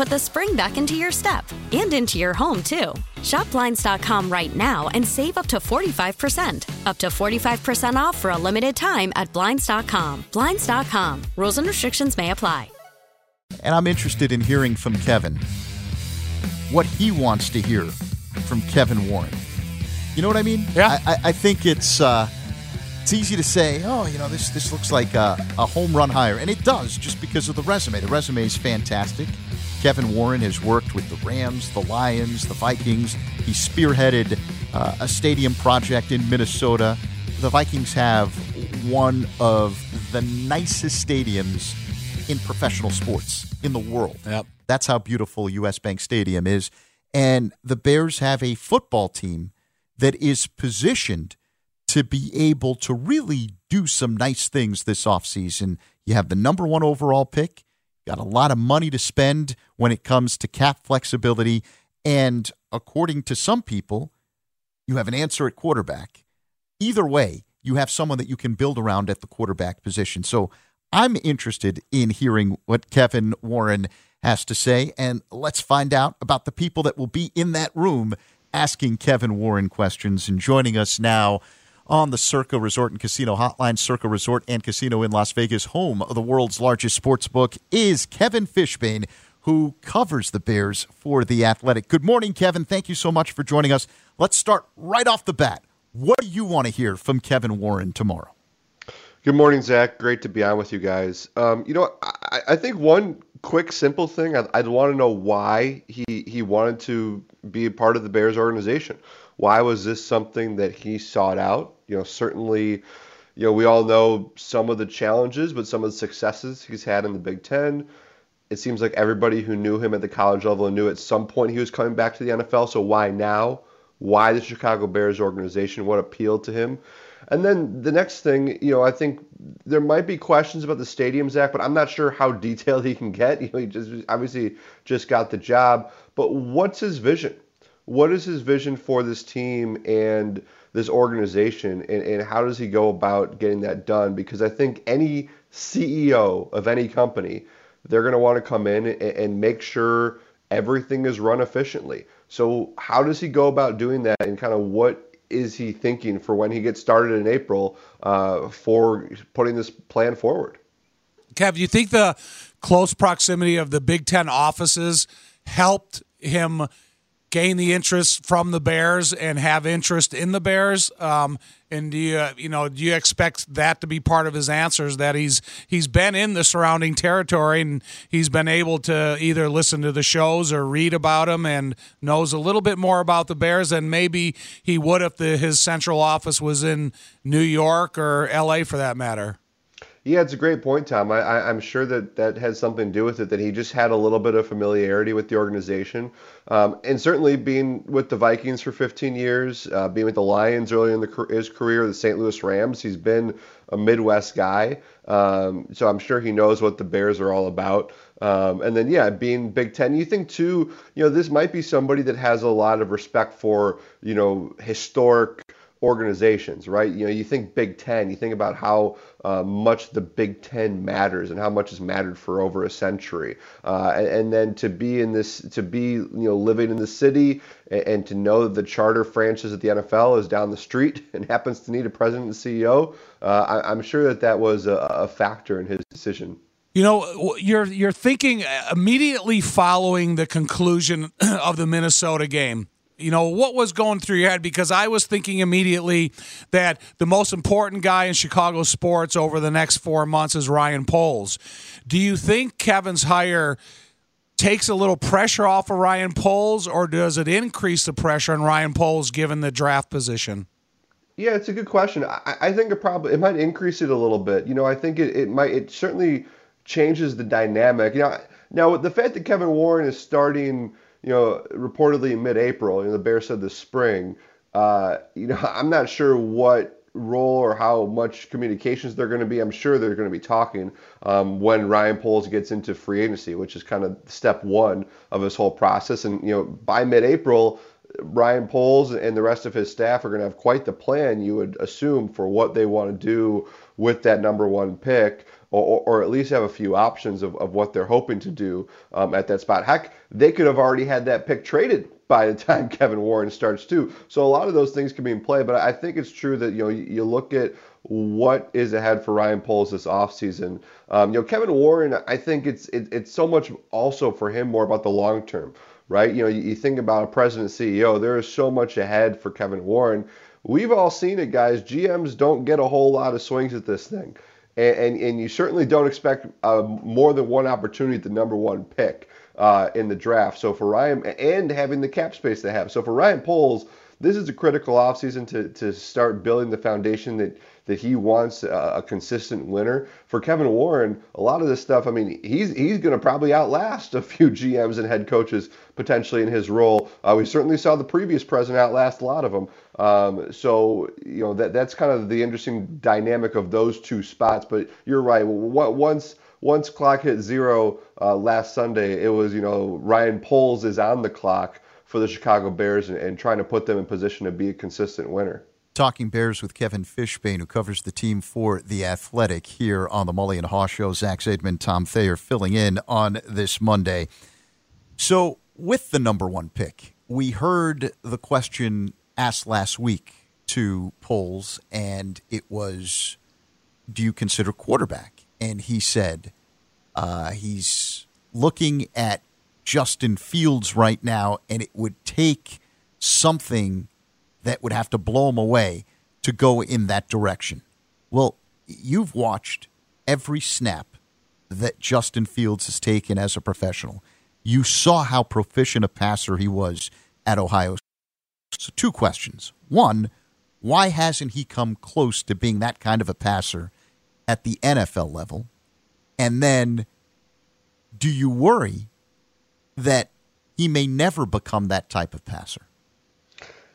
put the spring back into your step and into your home, too. Shop Blinds.com right now and save up to 45%. Up to 45% off for a limited time at Blinds.com. Blinds.com. Rules and restrictions may apply. And I'm interested in hearing from Kevin what he wants to hear from Kevin Warren. You know what I mean? Yeah. I, I, I think it's uh, it's easy to say, oh, you know, this this looks like a, a home run hire, and it does just because of the resume. The resume is fantastic. Kevin Warren has worked with the Rams, the Lions, the Vikings. He spearheaded uh, a stadium project in Minnesota. The Vikings have one of the nicest stadiums in professional sports in the world. Yep. That's how beautiful US Bank Stadium is. And the Bears have a football team that is positioned to be able to really do some nice things this offseason. You have the number one overall pick, got a lot of money to spend when it comes to cap flexibility. And according to some people, you have an answer at quarterback. Either way, you have someone that you can build around at the quarterback position. So I'm interested in hearing what Kevin Warren has to say. And let's find out about the people that will be in that room asking Kevin Warren questions. And joining us now on the Circa Resort and Casino Hotline, Circa Resort and Casino in Las Vegas, home of the world's largest sports book, is Kevin Fishbain, who covers the Bears for The Athletic. Good morning, Kevin. Thank you so much for joining us. Let's start right off the bat. What do you want to hear from Kevin Warren tomorrow? Good morning, Zach. Great to be on with you guys. Um, you know, I, I, think one quick, simple thing I'd, I'd want to know why he, he wanted to be a part of the Bears organization. Why was this something that he sought out? You know, certainly, you know, we all know some of the challenges, but some of the successes he's had in the Big Ten. It seems like everybody who knew him at the college level knew at some point he was coming back to the NFL. So why now? Why the Chicago Bears organization? What appealed to him? And then the next thing, you know, I think there might be questions about the Stadium Act, but I'm not sure how detailed he can get. You know, he just obviously just got the job. But what's his vision? What is his vision for this team and this organization, and, and how does he go about getting that done? Because I think any CEO of any company, they're going to want to come in and, and make sure everything is run efficiently. So how does he go about doing that, and kind of what is he thinking for when he gets started in April uh, for putting this plan forward? Kev, do you think the close proximity of the Big Ten offices helped him gain the interest from the Bears and have interest in the Bears? Um, and do you you know do you expect that to be part of his answers that he's he's been in the surrounding territory and he's been able to either listen to the shows or read about them and knows a little bit more about the Bears than maybe he would if the, his central office was in New York or L.A. for that matter. Yeah, it's a great point, Tom. I, am sure that that has something to do with it, that he just had a little bit of familiarity with the organization. Um, and certainly being with the Vikings for 15 years, uh, being with the Lions early in the, his career, the St. Louis Rams, he's been a Midwest guy. Um, so I'm sure he knows what the Bears are all about. Um, and then, yeah, being Big Ten, you think too, you know, this might be somebody that has a lot of respect for, you know, historic organizations, right? You know, you think Big Ten, you think about how uh, much the Big Ten matters and how much has mattered for over a century, uh, and, and, then to be in this, to be you know living in the city and, and, to know that the charter franchise at the NFL is down the street and happens to need a president and CEO, uh, I, am sure that that was a, a factor in his decision. You know, you're you're thinking immediately following the conclusion of the Minnesota game you know, what was going through your head? Because I was thinking immediately that the most important guy in Chicago sports over the next four months is Ryan Poles. Do you think Kevin's hire takes a little pressure off of Ryan Poles, or does it increase the pressure on Ryan Poles given the draft position? Yeah, it's a good question. I, I think it probably it might increase it a little bit. You know, I think it, it might it certainly changes the dynamic. You know, now the fact that Kevin Warren is starting – you know, reportedly mid-April. You know, the Bears said this spring. Uh, you know, I'm not sure what role or how much communications they're going to be. I'm sure they're going to be talking um, when Ryan Poles gets into free agency, which is kind of step one of this whole process. And you know, by mid-April, Ryan Poles and the rest of his staff are going to have quite the plan, you would assume, for what they want to do with that number one pick or, or at least have a few options of, of what they're hoping to do um, at that spot. Heck, they could have already had that pick traded by the time Kevin Warren starts too. So a lot of those things can be in play, but I think it's true that you know you, look at what is ahead for Ryan Poles this offseason. Um, you know, Kevin Warren, I think it's it, it's so much also for him more about the long term, right? You know, you, you think about a president CEO, there is so much ahead for Kevin Warren. We've all seen it, guys. GMs don't get a whole lot of swings at this thing and, and, and you certainly don't expect uh, more than one opportunity at the number one pick uh, in the draft. So for Ryan, and having the cap space they have. So for Ryan Poles, this is a critical offseason to, to start building the foundation that that he wants a, a, consistent winner. For Kevin Warren, a lot of this stuff, I mean, he's he's going to probably outlast a few GMs and head coaches potentially in his role. Uh, we certainly saw the previous president outlast a lot of them. Um, so you know that that's kind of the interesting dynamic of those two spots. But you're right. Once once clock hit zero uh, last Sunday, it was you know Ryan Poles is on the clock for the Chicago Bears and, and trying to put them in position to be a consistent winner. Talking Bears with Kevin Fishbain, who covers the team for The Athletic here on the Mully and Haugh Show. Zach Zaidman, Tom Thayer filling in on this Monday. So, with the number one pick, we heard the question asked last week to Poles, and it was, Do you consider quarterback? And he said uh, he's looking at Justin Fields right now, and it would take something that would have to blow him away to go in that direction. Well, you've watched every snap that Justin Fields has taken as a professional. You saw how proficient a passer he was at Ohio. So, two questions. One, why hasn't he come close to being that kind of a passer at the NFL level? And then, do you worry that he may never become that type of passer?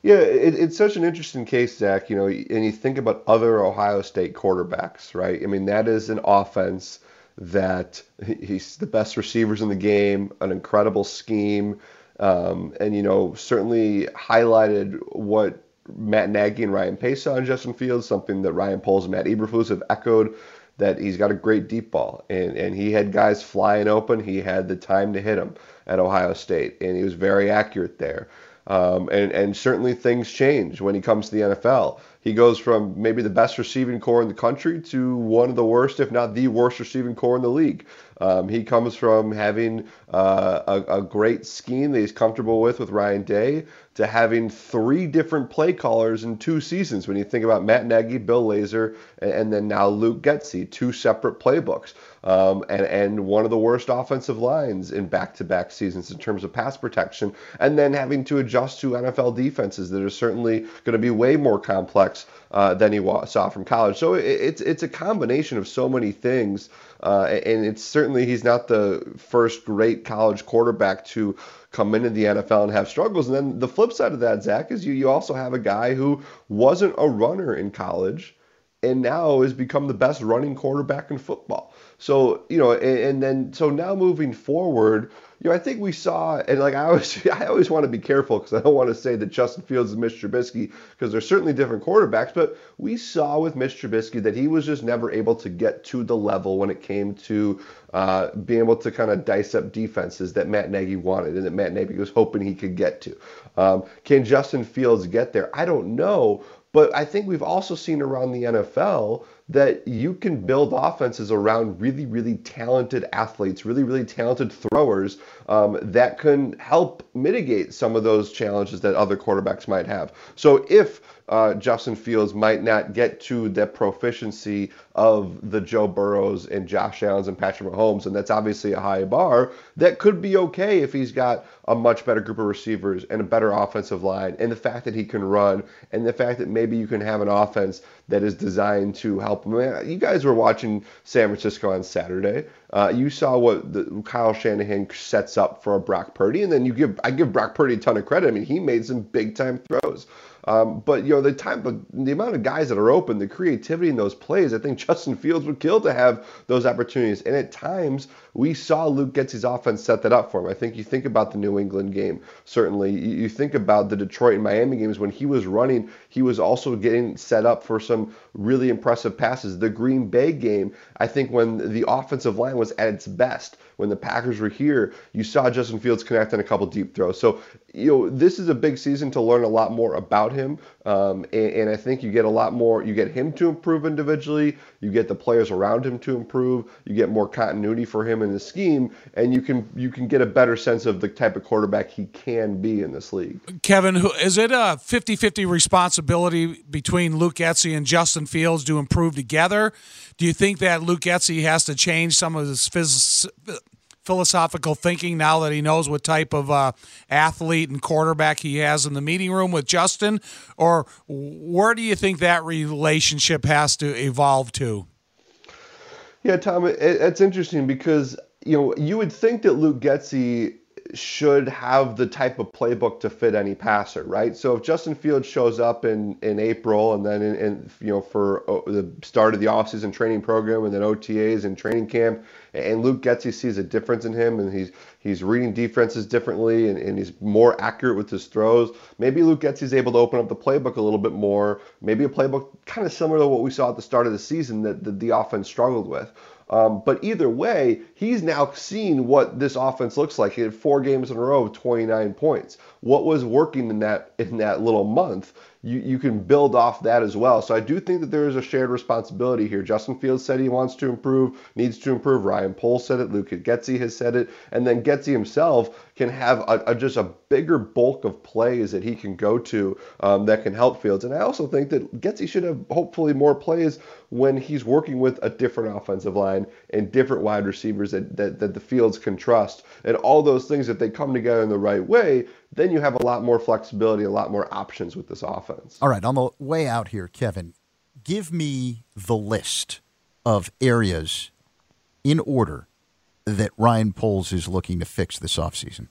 Yeah, it, it's such an interesting case, Zach. You know, and you think about other Ohio State quarterbacks, right? I mean, that is an offense that he's the best receivers in the game, an incredible scheme, um, and you know, certainly highlighted what Matt Nagy and Ryan Pace saw in Justin Fields, something that Ryan Poles and Matt Eberflus have echoed. That he's got a great deep ball, and and he had guys flying open. He had the time to hit them at Ohio State, and he was very accurate there. Um, and, and certainly things change when he comes to the NFL. He goes from maybe the best receiving corps in the country to one of the worst, if not the worst, receiving corps in the league. Um, he comes from having uh, a, a, great scheme that he's comfortable with with Ryan Day to having three different play callers in two seasons. When you think about Matt Nagy, Bill Lazor, and, and then now Luke Getsy, two separate playbooks um, and, and one of the worst offensive lines in back to back seasons in terms of pass protection, and then having to adjust to NFL defenses that are certainly going to be way more complex uh, than he saw from college. So it, it's, it's a combination of so many things. Uh, and it's certainly he's not the first great college quarterback to come into the NFL and have struggles. And then the flip side of that, Zach, is you, you also have a guy who wasn't a runner in college and now has become the best running quarterback in football. So you know, and, and then so now moving forward, you know, I think we saw, and like I always, I always want to be careful because I don't want to say that Justin Fields is Mitch Trubisky because they're certainly different quarterbacks. But we saw with Mitch Trubisky that he was just never able to get to the level when it came to uh, being able to kind of dice up defenses that Matt Nagy wanted and that Matt Nagy was hoping he could get to. Um, can Justin Fields get there? I don't know, but I think we've also seen around the NFL that you can build offenses around really, really talented athletes, really, really talented throwers um, that can help mitigate some of those challenges that other quarterbacks might have. So if uh, Justin Fields might not get to the proficiency of the Joe Burrows and Josh Allen's and Patrick Mahomes, and that's obviously a high bar. That could be okay if he's got a much better group of receivers and a better offensive line, and the fact that he can run, and the fact that maybe you can have an offense that is designed to help him. You guys were watching San Francisco on Saturday. Uh, you saw what the, Kyle Shanahan sets up for a Brock Purdy, and then you give I give Brock Purdy a ton of credit. I mean, he made some big time throws. Um, but you know the time, the amount of guys that are open, the creativity in those plays. I think Justin Fields would kill to have those opportunities. And at times, we saw Luke Getsy's offense set that up for him. I think you think about the New England game, certainly. You think about the Detroit and Miami games when he was running, he was also getting set up for some really impressive passes. The Green Bay game, I think when the offensive line was at its best, when the Packers were here, you saw Justin Fields connect on a couple deep throws. So, you know, this is a big season to learn a lot more about him. Um, and, and, I think you get a lot more, you get him to improve individually, you get the players around him to improve, you get more continuity for him in the scheme, and you can you can get a better sense of the type of quarterback he can be in this league. Kevin, is it a 50-50 responsibility between Luke Getsy and Justin Fields to improve together? Do you think that Luke Getsy has to change some of his phys- philosophical thinking now that he knows what type of uh, athlete and quarterback he has in the meeting room with Justin? Or where do you think that relationship has to evolve to? Yeah, Tom, it, it's interesting because you know you would think that Luke Getsy should have the type of playbook to fit any passer, right? So if Justin Fields shows up in, in April and then in, in you know for uh, the start of the offseason training program and then OTAs and training camp, and Luke Getsy sees a difference in him and he's he's reading defenses differently and, and he's more accurate with his throws. Maybe Luke Getsy's able to open up the playbook a little bit more. Maybe a playbook kind of similar to what we saw at the start of the season that the, the offense struggled with. Um, but either way, he's now seen what this offense looks like. He had four games in a row of 29 points. What was working in that in that little month? you, you can build off that as well. So I do think that there is a shared responsibility here. Justin Fields said he wants to improve, needs to improve. Ryan Poles said it. Luke Getsy has said it. And then Getsy himself can have a, a, just a bigger bulk of plays that he can go to um, that can help Fields. And I also think that Getsy should have hopefully more plays when he's working with a different offensive line and different wide receivers that, that, that the Fields can trust. And all those things, if they come together in the right way, then you have a lot more flexibility, a lot more options with this offense. All right, on the way out here, Kevin, give me the list of areas in order that Ryan Poles is looking to fix this offseason.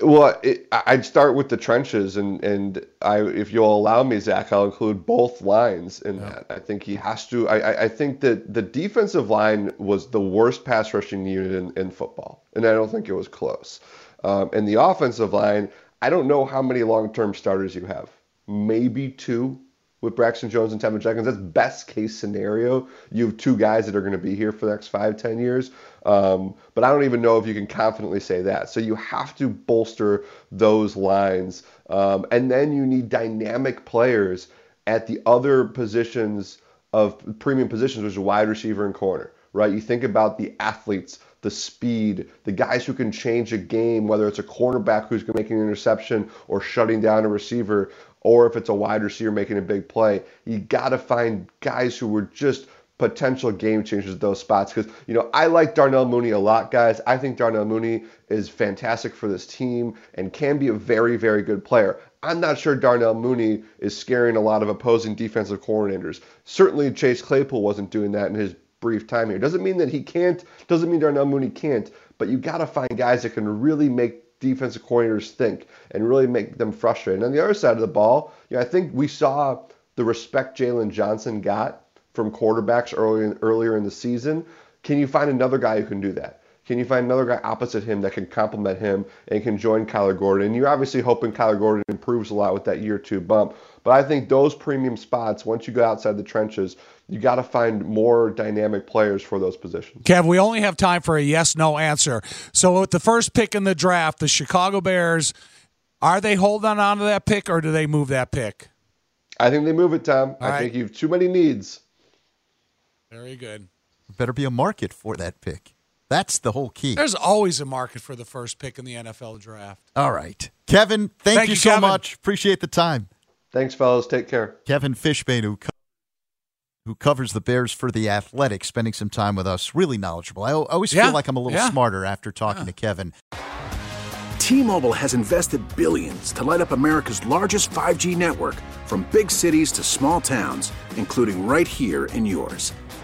Well, it, I'd start with the trenches, and and I, if you'll allow me, Zach, I'll include both lines in yeah. that. I think he has to. I, I think that the defensive line was the worst pass rushing unit in, in football, and I don't think it was close. Um, and the offensive line, I don't know how many long term starters you have. Maybe two with Braxton Jones and Teven Jenkins. That's best case scenario. You have two guys that are going to be here for the next five, ten years. Um, but I don't even know if you can confidently say that. So you have to bolster those lines. Um, and then you need dynamic players at the other positions of premium positions, which is wide receiver and corner, right? You think about the athletes the speed, the guys who can change a game, whether it's a cornerback who's making an interception or shutting down a receiver, or if it's a wide receiver making a big play. You got to find guys who were just potential game changers at those spots. Because, you know, I like Darnell Mooney a lot, guys. I think Darnell Mooney is fantastic for this team and can be a very, very good player. I'm not sure Darnell Mooney is scaring a lot of opposing defensive coordinators. Certainly, Chase Claypool wasn't doing that in his brief time here. Doesn't mean that he can't, doesn't mean Darnell Mooney can't, but you got to find guys that can really make defensive coordinators think and really make them frustrated. And on the other side of the ball, you know, I think we saw the respect Jaylon Johnson got from quarterbacks early earlier in the season. Can you find another guy who can do that? Can you find another guy opposite him that can complement him and can join Kyler Gordon? And you're obviously hoping Kyler Gordon improves a lot with that year two bump. But I think those premium spots, once you go outside the trenches, you got to find more dynamic players for those positions. Kev, we only have time for a yes no answer. So, with the first pick in the draft, the Chicago Bears, are they holding on to that pick or do they move that pick? I think they move it, Tom. All I right. think you've too many needs. Very good. Better be a market for that pick. That's the whole key. There's always a market for the first pick in the NFL draft. All right. Kevin, thank, Thank you, you, so Kevin. much. Appreciate the time. Thanks, fellas. Take care. Kevin Fishbain, who co- who covers the Bears for the Athletic, spending some time with us. Really knowledgeable. I, I always Yeah, feel like I'm a little yeah. smarter after talking uh. to Kevin. T-Mobile has invested billions to light up America's largest 5G network from big cities to small towns, including right here in yours.